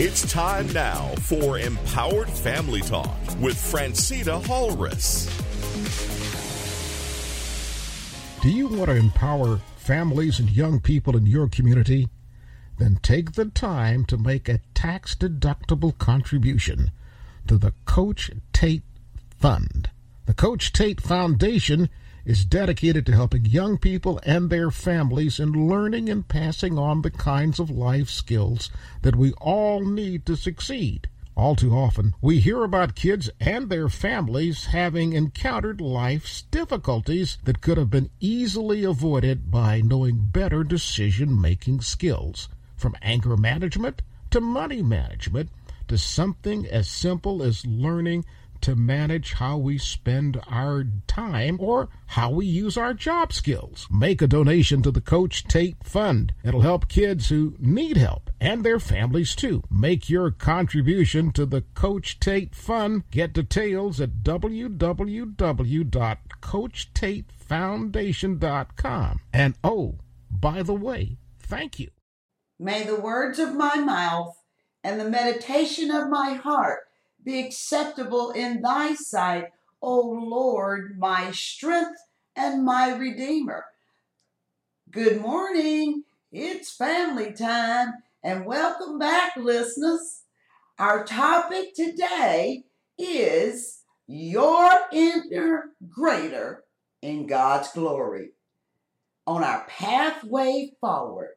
It's time now for Empowered Family Talk with Phrantceena Hales. Do you want to empower families and young people in your community? Then take the time to make a tax deductible contribution to the Coach Tate Fund. The Coach Tate Foundation is dedicated to helping young people and their families in learning and passing on the kinds of life skills that we all need to succeed. All too often, we hear about kids and their families having encountered life's difficulties that could have been easily avoided by knowing better decision making skills. From anger management to money management to something as simple as learning to manage how we spend our time or how we use our job skills. Make a donation to the Coach Tate Fund. It'll help kids who need help and their families too. Make your contribution to the Coach Tate Fund. Get details at www.coachtatefoundation.com. And oh, by the way, thank you. May the words of my mouth and the meditation of my heart be acceptable in thy sight, O Lord, my strength and my redeemer. Good morning. It's family time and welcome back, listeners. Our topic today is your inner greater in God's glory on our pathway forward.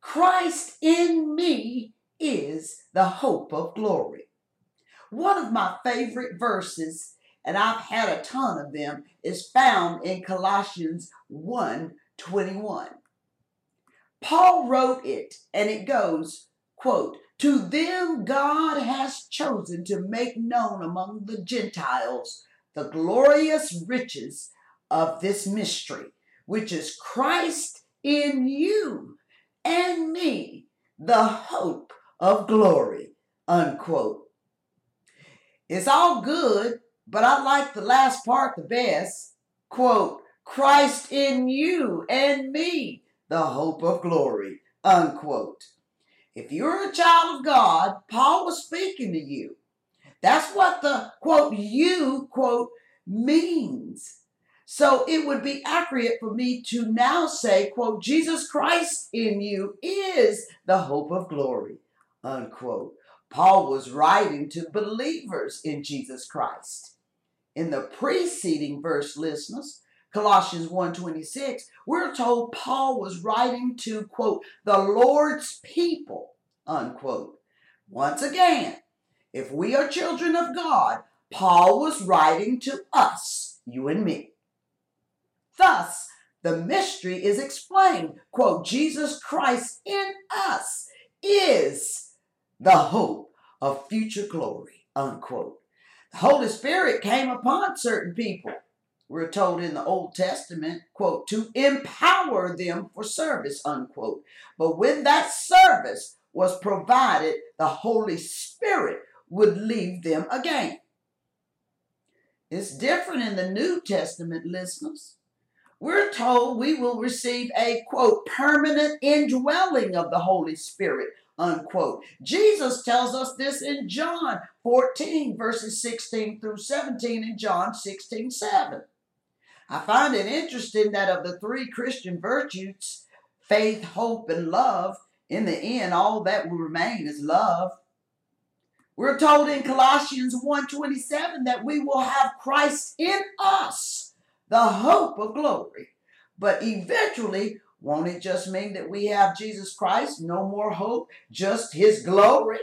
Christ in me is the hope of glory. One of my favorite verses, and I've had a ton of them, is found in Colossians 1 21. Paul wrote it, and it goes, quote, To them God has chosen to make known among the Gentiles the glorious riches of this mystery, which is Christ in you and me, the hope of glory, unquote. It's all good, but I like the last part the best. Quote, Christ in you and me, the hope of glory, unquote. If you're a child of God, Paul was speaking to you. That's what the quote you quote means. So it would be accurate for me to now say, quote, Jesus Christ in you is the hope of glory unquote. Paul was writing to believers in Jesus Christ. In the preceding verse, listeners, Colossians 1:26, we're told Paul was writing to quote the Lord's people, unquote. Once again, if we are children of God, Paul was writing to us, you and me. Thus, the mystery is explained. Quote, Jesus Christ in us is the hope of future glory, unquote. The Holy Spirit came upon certain people, we're told in the Old Testament, quote, to empower them for service, unquote. But when that service was provided, the Holy Spirit would leave them again. It's different in the New Testament, listeners. We're told we will receive a quote permanent indwelling of the Holy Spirit unquote. Jesus tells us this in John 14, verses 16 through 17, and John 16, 7. I find it interesting that of the three Christian virtues, faith, hope, and love, in the end, all that will remain is love. We're told in Colossians 1:27 that we will have Christ in us, the hope of glory. But eventually won't it just mean that we have Jesus Christ, no more hope, just his glory?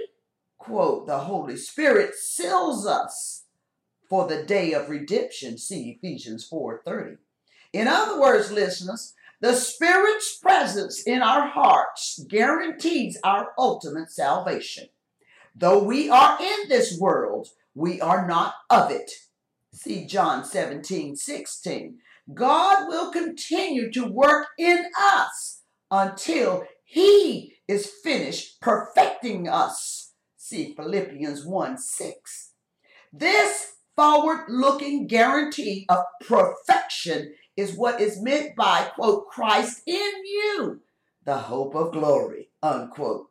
Quote, the Holy Spirit seals us for the day of redemption. See Ephesians 4:30. In other words, listeners, the Spirit's presence in our hearts guarantees our ultimate salvation. Though we are in this world, we are not of it. See John 17, 16. God will continue to work in us until He is finished perfecting us. See Philippians 1 6. This forward looking guarantee of perfection is what is meant by, quote, Christ in you, the hope of glory, unquote.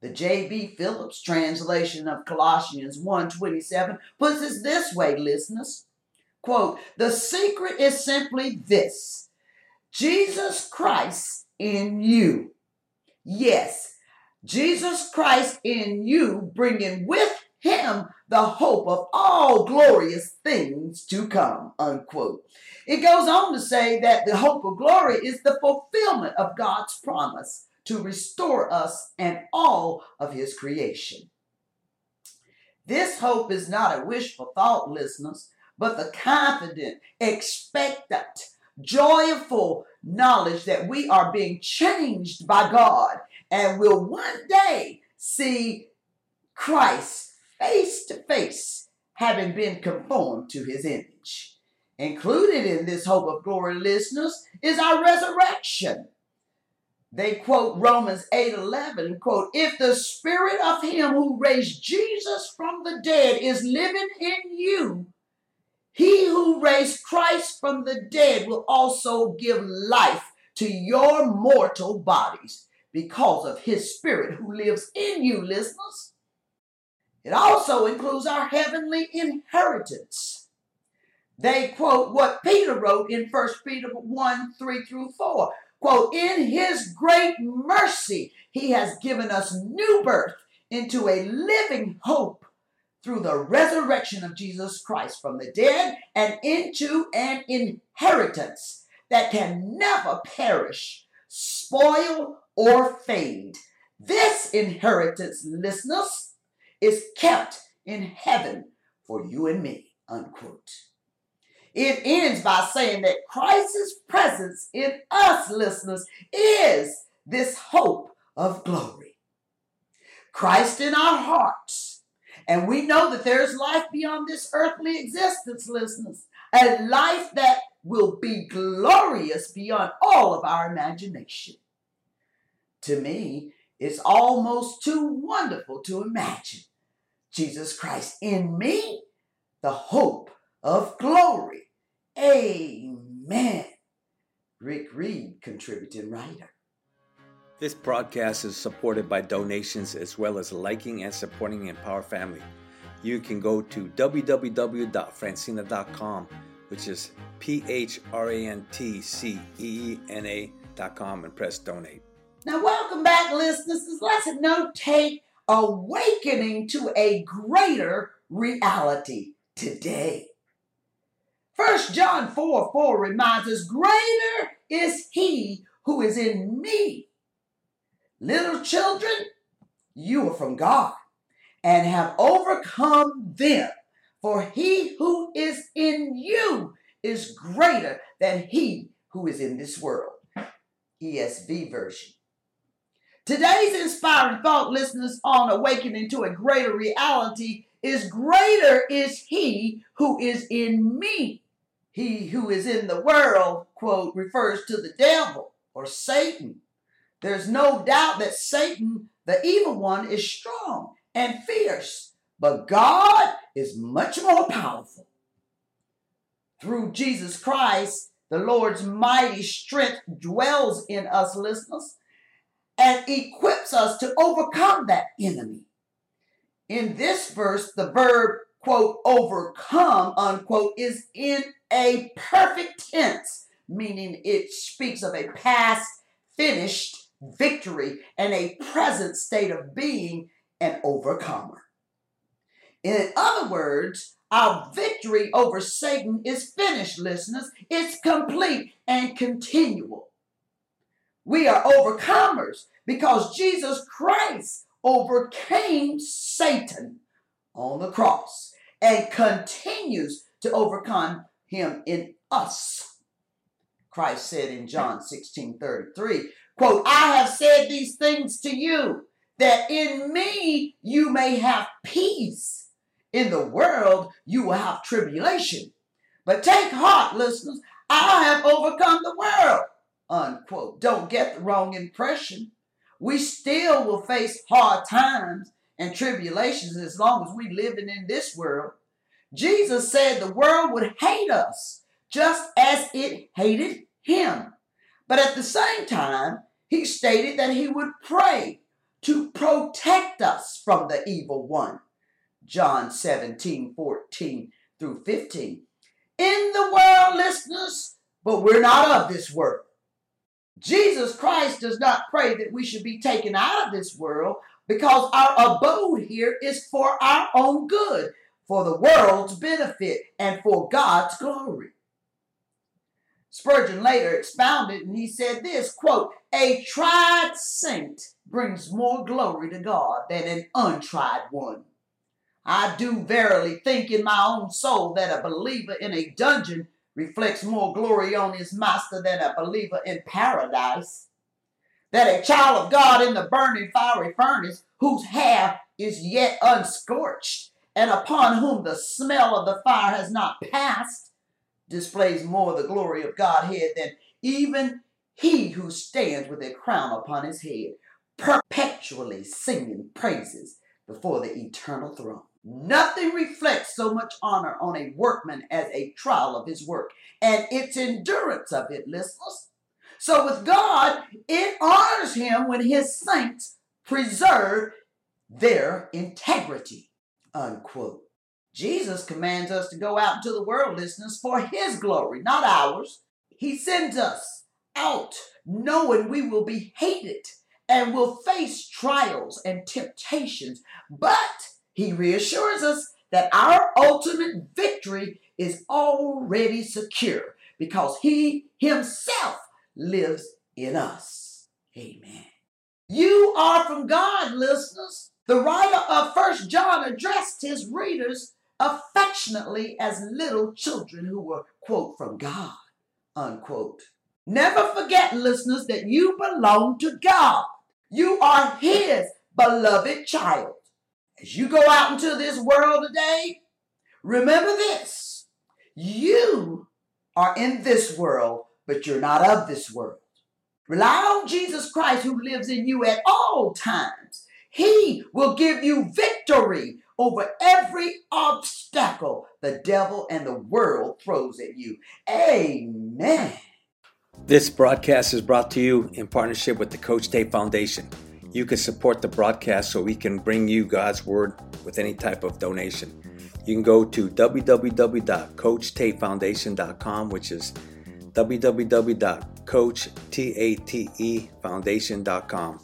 The J.B. Phillips translation of Colossians 1.27 puts it this way, listeners. Quote, the secret is simply this. Jesus Christ in you. Yes, Jesus Christ in you, bringing with him the hope of all glorious things to come. Unquote. It goes on to say that the hope of glory is the fulfillment of God's promise to restore us and all of his creation. This hope is not a wishful thought, listeners, but the confident, expectant, joyful knowledge that we are being changed by God and will one day see Christ face to face, having been conformed to his image. Included in this hope of glory, listeners, is our resurrection. They quote Romans 8 11, quote, If the spirit of him who raised Jesus from the dead is living in you, he who raised Christ from the dead will also give life to your mortal bodies because of his spirit who lives in you, listeners. It also includes our heavenly inheritance. They quote what Peter wrote in 1 Peter 1 3 through 4. Quote, in his great mercy, he has given us new birth into a living hope through the resurrection of Jesus Christ from the dead and into an inheritance that can never perish, spoil, or fade. This inheritance, listeners, is kept in heaven for you and me. Unquote. It ends by saying that Christ's presence in us, listeners, is this hope of glory. Christ in our hearts. And we know that there's life beyond this earthly existence, listeners. A life that will be glorious beyond all of our imagination. To me, it's almost too wonderful to imagine Jesus Christ in me, the hope of glory. Amen. Rick Reed, contributing writer. This broadcast is supported by donations as well as liking and supporting Empower Family. You can go to www.phrantceena.com, which is P H R A N T C E E N A.com, and press donate. Now, welcome back, listeners. Note take awakening to a greater reality today. First John 4 4 reminds us, Greater is he who is in me. Little children, you are from God and have overcome them. For he who is in you is greater than he who is in this world. ESV version. Today's inspiring thought, listeners, on awakening to a greater reality is greater is he who is in me he who is in the world, quote, refers to the devil or Satan. There's no doubt that Satan, the evil one, is strong and fierce, but God is much more powerful. Through Jesus Christ, the Lord's mighty strength dwells in us, listeners, and equips us to overcome that enemy. In this verse, the verb, quote, overcome, unquote, is in a perfect tense, meaning it speaks of a past finished victory and a present state of being an overcomer. In other words, our victory over Satan is finished, listeners. It's complete and continual. We are overcomers because Jesus Christ overcame Satan on the cross and continues to overcome him in us. Christ said in John 16 33, quote, I have said these things to you that in me you may have peace. In the world you will have tribulation. But take heart, listeners, I have overcome the world. Unquote. Don't get the wrong impression. We still will face hard times and tribulations as long as we living in this world. Jesus said the world would hate us just as it hated him. But at the same time, he stated that he would pray to protect us from the evil one. John 17, 14 through 15. In the world, listeners, but we're not of this world. Jesus Christ does not pray that we should be taken out of this world because our abode here is for our own good, for the world's benefit, and for God's glory. Spurgeon later expounded and he said this quote, A tried saint brings more glory to God than an untried one. I do verily think in my own soul that a believer in a dungeon reflects more glory on his master than a believer in paradise. That a child of God in the burning fiery furnace, whose hair is yet unscorched, and upon whom the smell of the fire has not passed, displays more the glory of Godhead than even he who stands with a crown upon his head, perpetually singing praises before the eternal throne. Nothing reflects so much honor on a workman as a trial of his work and its endurance of it, listeners. So with God, it honors him when his saints preserve their integrity. Unquote. Jesus commands us to go out into the world, listeners, for his glory, not ours. He sends us out knowing we will be hated and will face trials and temptations, but he reassures us that our ultimate victory is already secure because He Himself lives in us. Amen. You are from God, listeners. The writer of First John addressed his readers affectionately as little children who were, quote, from God, unquote. Never forget, listeners, that you belong to God. You are His beloved child. As you go out into this world today, remember this. You are in this world, but you're not of this world. Rely on Jesus Christ who lives in you at all times. He will give you victory over every obstacle the devil and the world throws at you. Amen. This broadcast is brought to you in partnership with the Coach Tate Foundation. You can support the broadcast so we can bring you God's Word with any type of donation. You can go to www.coachtatefoundation.com, which is www.coachtatefoundation.com.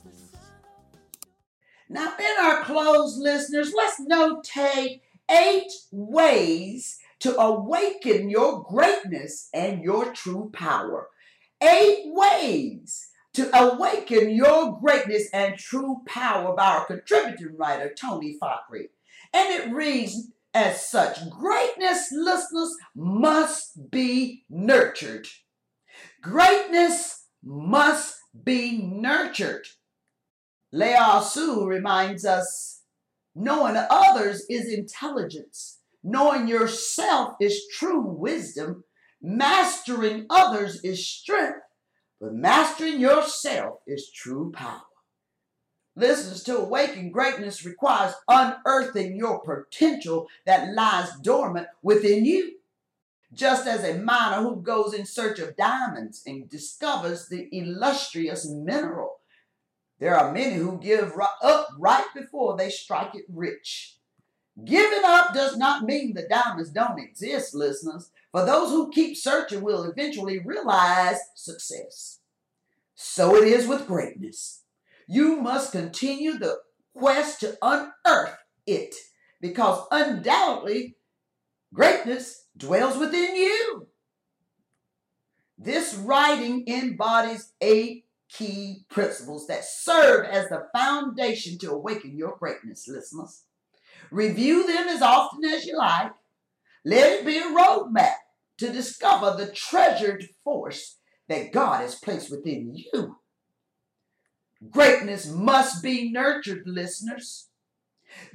Now, in our close, listeners, let's notate eight ways to awaken your greatness and your true power. Eight ways to awaken your greatness and true power by our contributing writer, Tony Fahkry. And it reads as such Greatness, listeners, must be nurtured. Greatness must be nurtured. Lao Tzu reminds us knowing others is intelligence, knowing yourself is true wisdom, mastering others is strength, but mastering yourself is true power. Listen, to awaken greatness requires unearthing your potential that lies dormant within you. Just as a miner who goes in search of diamonds and discovers the illustrious mineral, there are many who give up right before they strike it rich. Giving up does not mean the diamonds don't exist, listeners. For those who keep searching will eventually realize success. So it is with greatness. You must continue the quest to unearth it because undoubtedly greatness dwells within you. This writing embodies eight key principles that serve as the foundation to awaken your greatness, listeners. Review them as often as you like. Let it be a roadmap to discover the treasured force that God has placed within you. Greatness must be nurtured, listeners.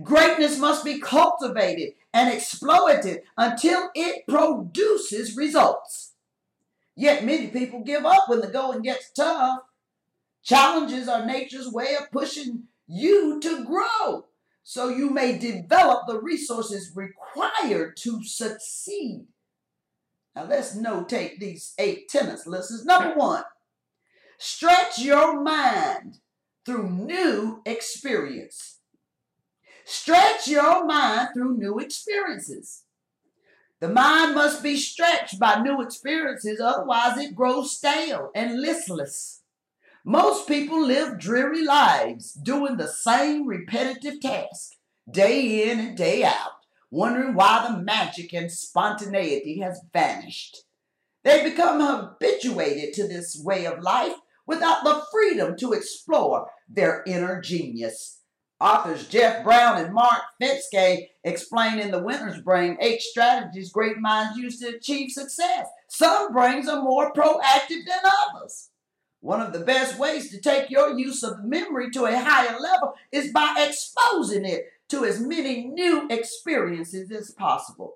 Greatness must be cultivated and exploited until it produces results. Yet many people give up when the going gets tough. Challenges are nature's way of pushing you to grow so you may develop the resources required to succeed. Now let's notate these eight tenets, listeners. Number one, stretch your mind through new experience. Stretch your mind through new experiences. The mind must be stretched by new experiences, otherwise, it grows stale and listless. Most people live dreary lives doing the same repetitive task day in and day out, wondering why the magic and spontaneity has vanished. They become habituated to this way of life without the freedom to explore their inner genius. Authors Jeff Brown and Mark Fenske explain in The Winner's Brain eight strategies great minds use to achieve success. Some brains are more proactive than others. One of the best ways to take your use of memory to a higher level is by exposing it to as many new experiences as possible.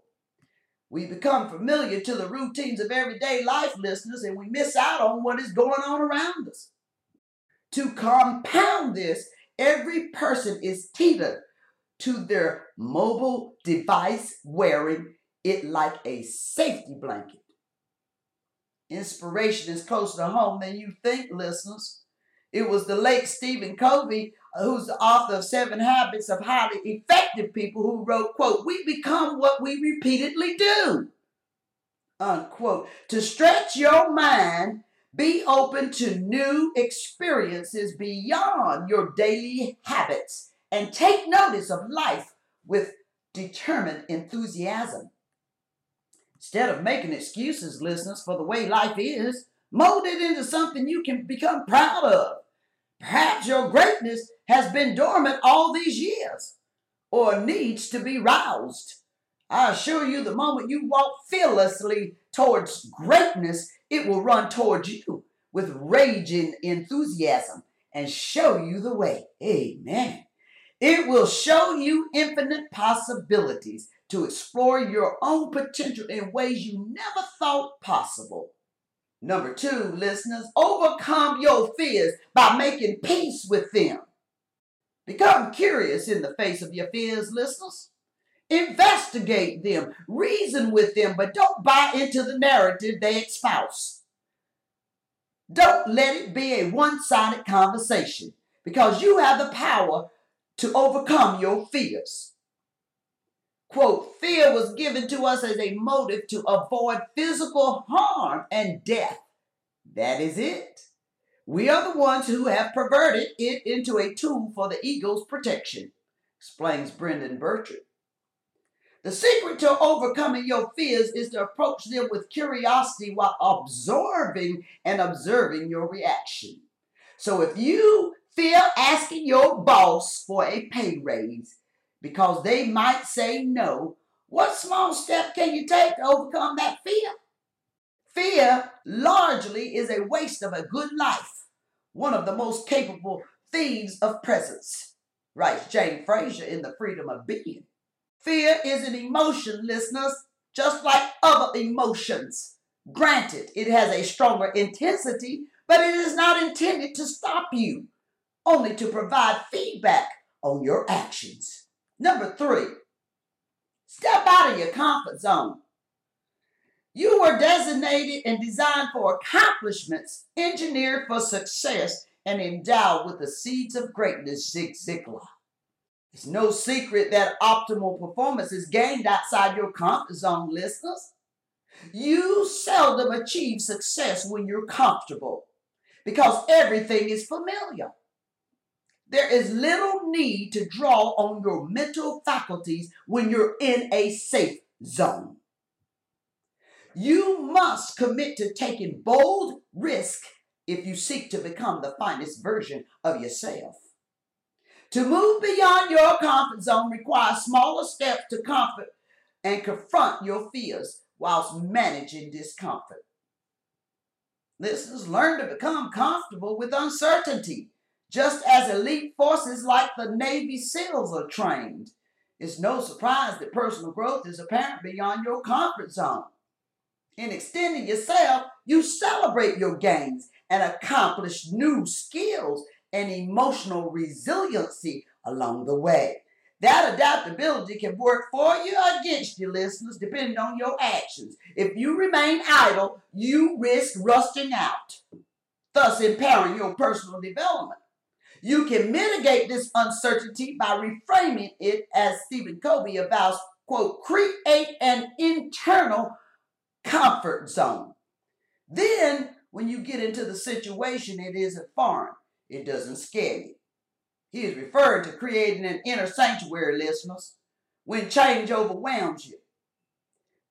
We become familiar to the routines of everyday life, listeners, and we miss out on what is going on around us. To compound this, Every person is tethered to their mobile device, wearing it like a safety blanket. Inspiration is closer to home than you think, listeners. It was the late Stephen Covey, who's the author of Seven Habits of Highly Effective People, who wrote, quote, we become what we repeatedly do, unquote. To stretch your mind be open to new experiences beyond your daily habits and take notice of life with determined enthusiasm. Instead of making excuses, listeners, for the way life is, mold it into something you can become proud of. Perhaps your greatness has been dormant all these years or needs to be roused. I assure you, the moment you walk fearlessly towards greatness, it will run towards you with raging enthusiasm and show you the way. Amen. It will show you infinite possibilities to explore your own potential in ways you never thought possible. Number two, listeners, overcome your fears by making peace with them. Become curious in the face of your fears, listeners. Investigate them, reason with them, but don't buy into the narrative they espouse. Don't let it be a one sided conversation because you have the power to overcome your fears. Quote, fear was given to us as a motive to avoid physical harm and death. That is it. We are the ones who have perverted it into a tool for the ego's protection, explains Brendan Burchard. The secret to overcoming your fears is to approach them with curiosity while absorbing and observing your reaction. So if you fear asking your boss for a pay raise because they might say no, what small step can you take to overcome that fear? Fear largely is a waste of a good life, one of the most capable thieves of presence, writes Jan Frazier in The Freedom of Being. Fear is an emotion, listeners, just like other emotions. Granted, it has a stronger intensity, but it is not intended to stop you, only to provide feedback on your actions. Number three, step out of your comfort zone. You were designated and designed for accomplishments, engineered for success, and endowed with the seeds of greatness, Zig Ziglar. It's no secret that optimal performance is gained outside your comfort zone, listeners. You seldom achieve success when you're comfortable because everything is familiar. There is little need to draw on your mental faculties when you're in a safe zone. You must commit to taking bold risk if you seek to become the finest version of yourself. To move beyond your comfort zone requires smaller steps to comfort and confront your fears whilst managing discomfort. Listeners, learn to become comfortable with uncertainty, just as elite forces like the Navy SEALs are trained. It's no surprise that personal growth is apparent beyond your comfort zone. In extending yourself, you celebrate your gains and accomplish new skills and emotional resiliency along the way. That adaptability can work for you or against you, listeners, depending on your actions. If you remain idle, you risk rusting out, thus impairing your personal development. You can mitigate this uncertainty by reframing it as Stephen Covey avows, quote, create an internal comfort zone. Then, when you get into the situation, it isn't foreign. It doesn't scare you. He is referring to creating an inner sanctuary, listeners, when change overwhelms you.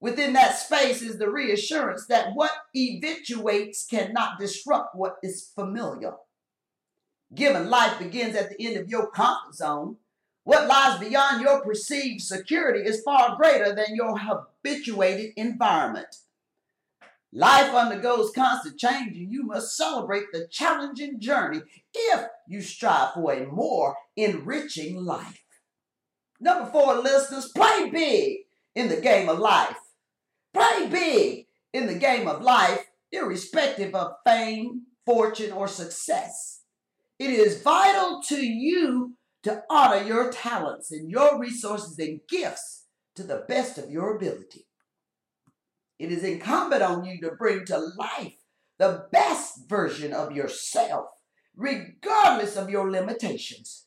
Within that space is the reassurance that what eventuates cannot disrupt what is familiar. Given life begins at the end of your comfort zone, what lies beyond your perceived security is far greater than your habituated environment. Life undergoes constant change, and you must celebrate the challenging journey if you strive for a more enriching life. Number four, listeners, play big in the game of life. Play big in the game of life, irrespective of fame, fortune, or success. It is vital to you to honor your talents and your resources and gifts to the best of your ability. It is incumbent on you to bring to life the best version of yourself, regardless of your limitations.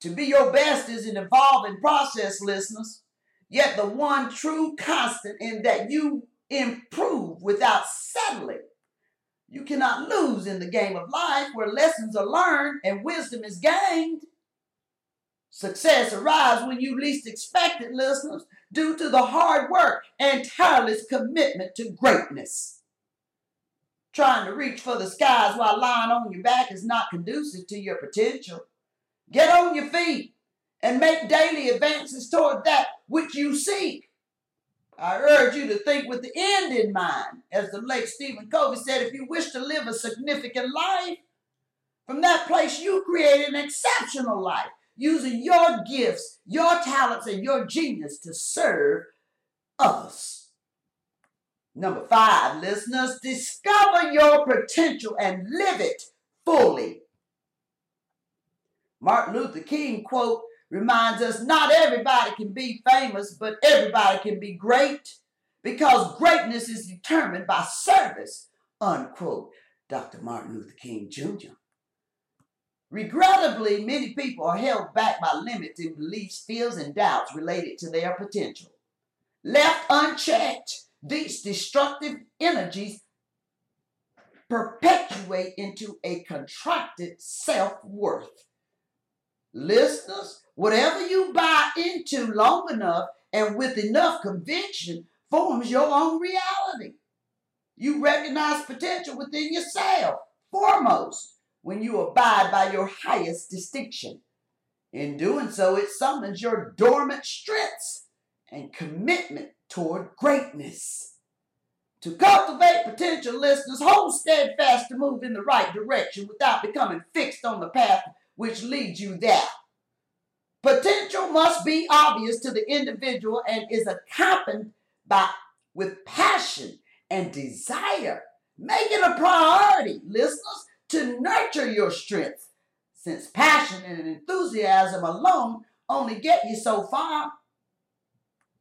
To be your best is an evolving process, listeners, yet the one true constant in that you improve without settling. You cannot lose in the game of life where lessons are learned and wisdom is gained. Success arrives when you least expect it, listeners, due to the hard work and tireless commitment to greatness. Trying to reach for the skies while lying on your back is not conducive to your potential. Get on your feet and make daily advances toward that which you seek. I urge you to think with the end in mind. As the late Stephen Covey said, if you wish to live a significant life, from that place you create an exceptional life using your gifts, your talents, and your genius to serve others. Number five, listeners, discover your potential and live it fully. Martin Luther King quote reminds us not everybody can be famous, but everybody can be great because greatness is determined by service, unquote. Dr. Martin Luther King Jr. Regrettably, many people are held back by limiting beliefs, fears, and doubts related to their potential. Left unchecked, these destructive energies perpetuate into a contracted self worth. Listeners, whatever you buy into long enough and with enough conviction forms your own reality. You recognize potential within yourself, foremost when you abide by your highest distinction. In doing so, it summons your dormant strengths and commitment toward greatness. To cultivate potential listeners, hold steadfast to move in the right direction without becoming fixed on the path which leads you there. Potential must be obvious to the individual and is accompanied by with passion and desire. Make it a priority, listeners, to nurture your strength, since passion and enthusiasm alone only get you so far.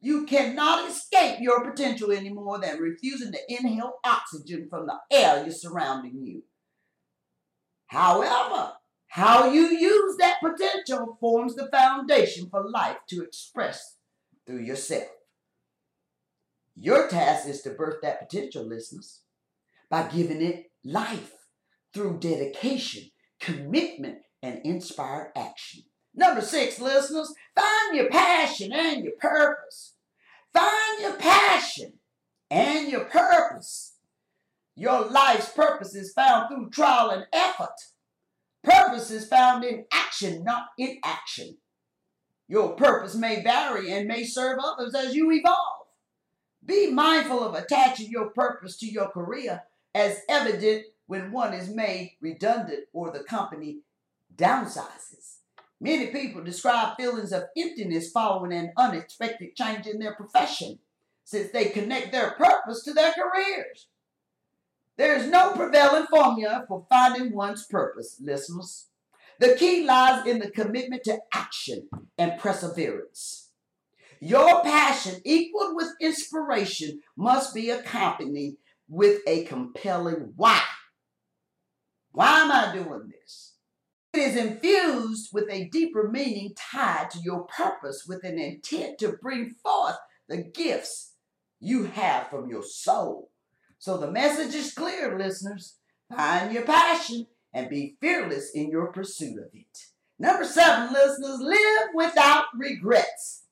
You cannot escape your potential any more than refusing to inhale oxygen from the air you're surrounding you. However, how you use that potential forms the foundation for life to express through yourself. Your task is to birth that potential, listeners, by giving it life through dedication, commitment, and inspired action. Number six, listeners, find your passion and your purpose. Find your passion and your purpose. Your life's purpose is found through trial and effort. Purpose is found in action, not in action. Your purpose may vary and may serve others as you evolve. Be mindful of attaching your purpose to your career as evident when one is made redundant or the company downsizes. Many people describe feelings of emptiness following an unexpected change in their profession since they connect their purpose to their careers. There is no prevailing formula for finding one's purpose, listeners. The key lies in the commitment to action and perseverance. Your passion, equal with inspiration, must be accompanied with a compelling why. Why am I doing this? It is infused with a deeper meaning tied to your purpose with an intent to bring forth the gifts you have from your soul. So the message is clear, listeners. Find your passion and be fearless in your pursuit of it. Number seven, listeners, live without regrets.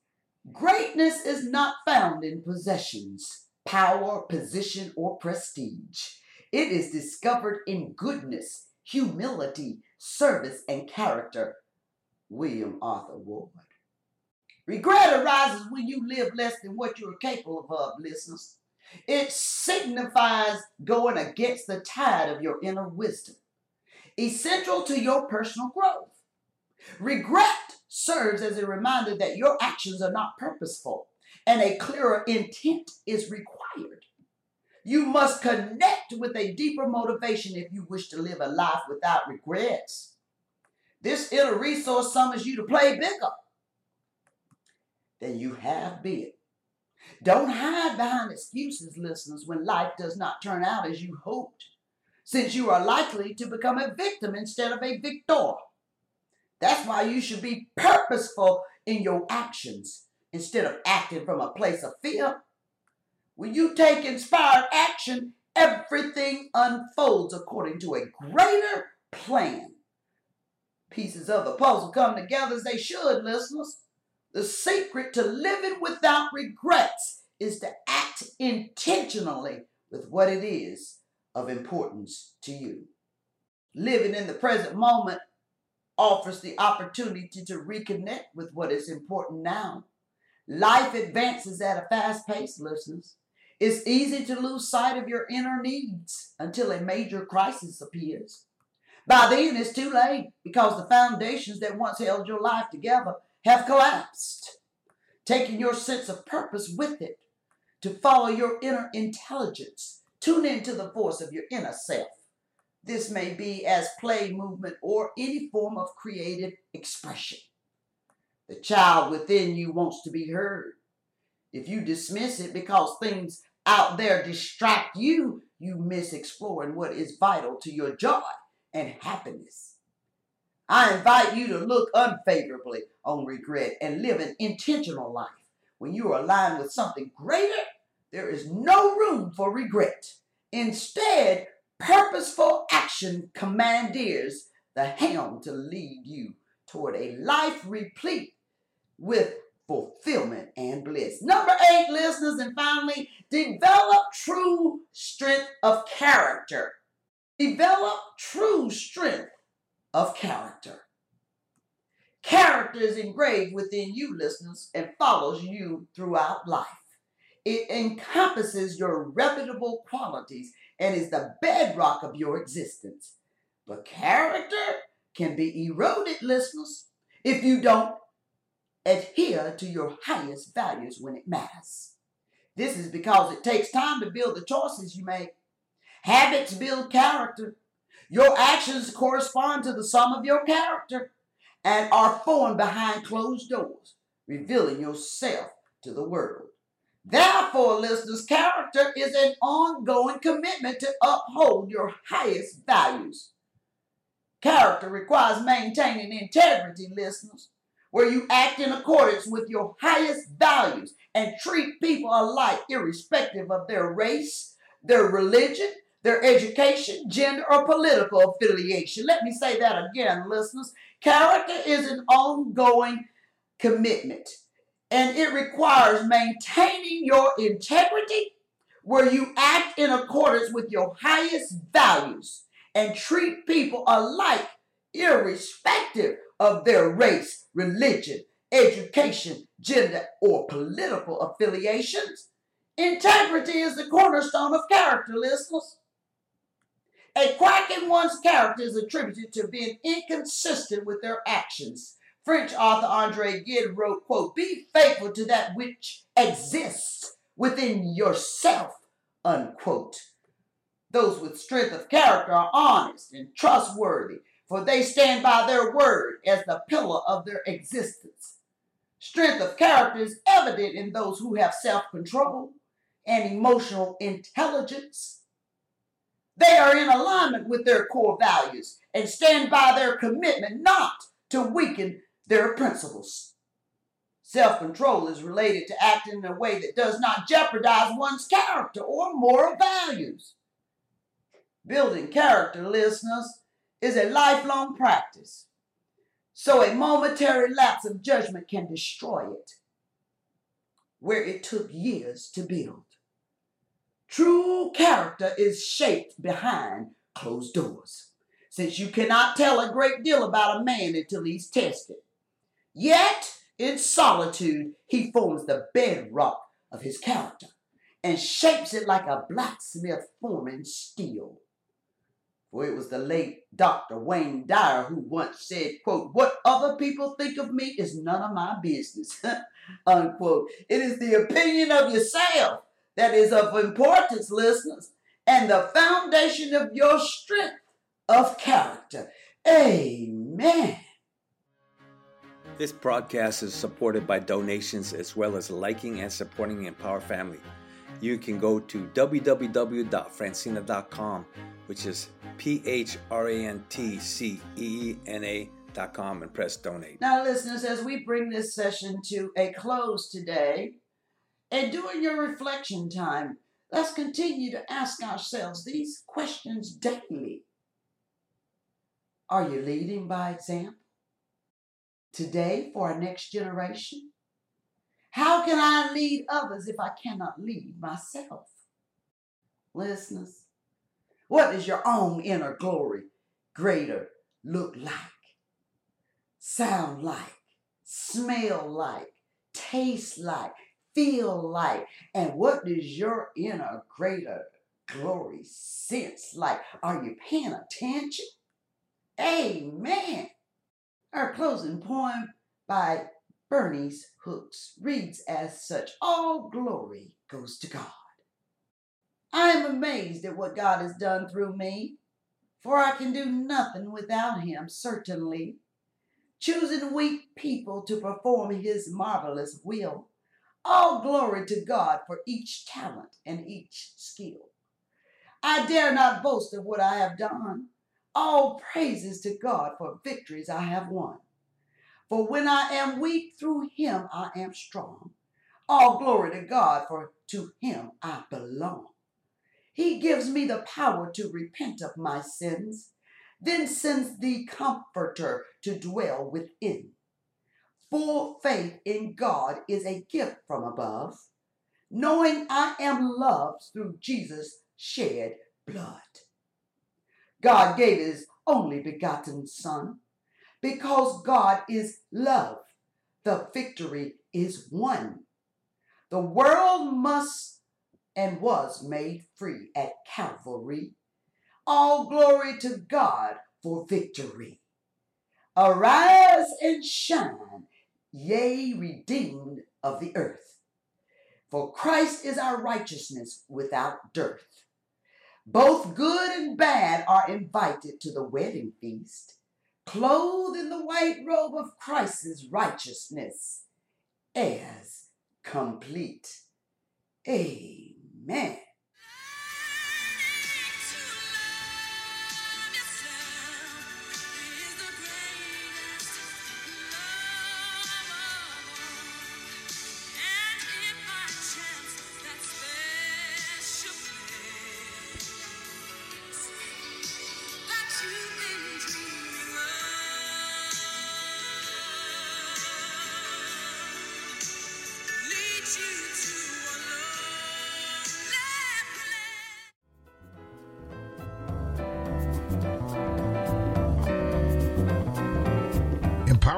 Greatness is not found in possessions, power, position, or prestige. It is discovered in goodness, humility, service, and character. William Arthur Ward. Regret arises when you live less than what you are capable of, listeners. It signifies going against the tide of your inner wisdom, essential to your personal growth. Regret serves as a reminder that your actions are not purposeful and a clearer intent is required. You must connect with a deeper motivation if you wish to live a life without regrets. This inner resource summons you to play bigger than you have been. Don't hide behind excuses, listeners, when life does not turn out as you hoped, since you are likely to become a victim instead of a victor. That's why you should be purposeful in your actions instead of acting from a place of fear. When you take inspired action, everything unfolds according to a greater plan. Pieces of the puzzle come together as they should, listeners. The secret to living without regrets is to act intentionally with what it is of importance to you. Living in the present moment offers the opportunity to reconnect with what is important now. Life advances at a fast pace, listeners. It's easy to lose sight of your inner needs until a major crisis appears. By then, it's too late because the foundations that once held your life together have collapsed, taking your sense of purpose with it to follow your inner intelligence. Tune into the voice of your inner self. This may be as play, movement, or any form of creative expression. The child within you wants to be heard. If you dismiss it because things out there distract you, you miss exploring what is vital to your joy and happiness. I invite you to look unfavorably on regret and live an intentional life. When you are aligned with something greater, there is no room for regret. Instead, purposeful action commandeers the helm to lead you toward a life replete with fulfillment and bliss. Number eight, listeners, and finally, develop true strength of character. Develop true strength of character. Character is engraved within you, listeners, and follows you throughout life. It encompasses your reputable qualities and is the bedrock of your existence. But character can be eroded, listeners, if you don't adhere to your highest values when it matters. This is because it takes time to build the choices you make. Habits build character, your actions correspond to the sum of your character and are formed behind closed doors, revealing yourself to the world. Therefore, listeners, character is an ongoing commitment to uphold your highest values. Character requires maintaining integrity, listeners, where you act in accordance with your highest values and treat people alike, irrespective of their race, their religion, their education, gender, or political affiliation. Let me say that again, listeners. Character is an ongoing commitment, and it requires maintaining your integrity where you act in accordance with your highest values and treat people alike, irrespective of their race, religion, education, gender, or political affiliations. Integrity is the cornerstone of character, listeners. A crack in one's character is attributed to being inconsistent with their actions. French author Andre Gide wrote, quote, Be faithful to that which exists within yourself, unquote. Those with strength of character are honest and trustworthy, for they stand by their word as the pillar of their existence. Strength of character is evident in those who have self control and emotional intelligence They are in alignment with their core values and stand by their commitment not to weaken their principles. Self control is related to acting in a way that does not jeopardize one's character or moral values. Building character, listeners, is a lifelong practice. So a momentary lapse of judgment can destroy it, where it took years to build. True character is shaped behind closed doors, since you cannot tell a great deal about a man until he's tested. Yet, in solitude, he forms the bedrock of his character and shapes it like a blacksmith forming steel. For it was the late Dr. Wayne Dyer who once said, quote, what other people think of me is none of my business, unquote. It is the opinion of yourself that is of importance, listeners, and the foundation of your strength of character. Amen. This broadcast is supported by donations as well as liking and supporting Empower Family. You can go to www.phrantceena.com, which is P H R A N T C E E N A.com, and press donate. Now, listeners, as we bring this session to a close today, and during your reflection time, let's continue to ask ourselves these questions daily. Are you leading by example? Today, for our next generation? How can I lead others if I cannot lead myself? Listeners, what does your own inner glory greater look like, sound like, smell like, taste like, feel like? And what does your inner greater glory sense like? Are you paying attention? Amen. Our closing poem by Bernice Hooks reads as such All glory goes to God. I am amazed at what God has done through me, for I can do nothing without Him, certainly. Choosing weak people to perform His marvelous will. All glory to God for each talent and each skill. I dare not boast of what I have done. All praises to God for victories I have won. For when I am weak, through him I am strong. All glory to God, for to him I belong. He gives me the power to repent of my sins, then sends the Comforter to dwell within. Full faith in God is a gift from above, knowing I am loved through Jesus' shed blood. God gave his only begotten Son because God is love. The victory is won. The world must and was made free at Calvary. All glory to God for victory. Arise and shine, yea, redeemed of the earth. For Christ is our righteousness without dearth. Both good and bad are invited to the wedding feast clothed in the white robe of Christ's righteousness, as complete. Amen.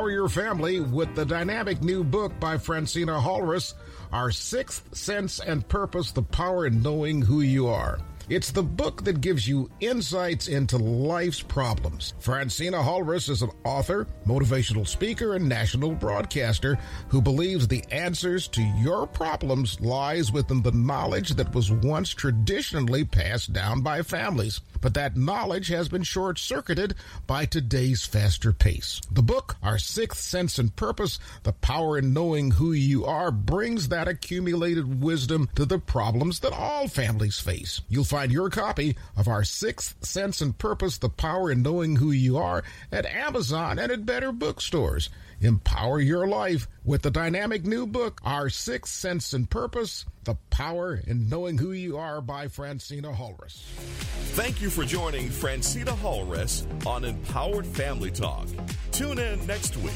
Empower your family with the dynamic new book by Phrantceena Hales, Our Sixth Sense and Purpose The Power in Knowing Who You Are. It's the book that gives you insights into life's problems. Phrantceena Hales is an author, motivational speaker, and national broadcaster who believes the answers to your problems lies within the knowledge that was once traditionally passed down by families. But that knowledge has been short circuited by today's faster pace. The book, Our Sixth Sense and Purpose The Power in Knowing Who You Are, brings that accumulated wisdom to the problems that all families face. You'll find your copy of Our Sixth Sense and Purpose The Power in Knowing Who You Are at Amazon and at better bookstores. Empower your life with the dynamic new book, Our Sixth Sense and Purpose The Power in Knowing Who You Are by Phrantceena Hales. Thank you for joining Phrantceena Hales on Empowered Family Talk. Tune in next week.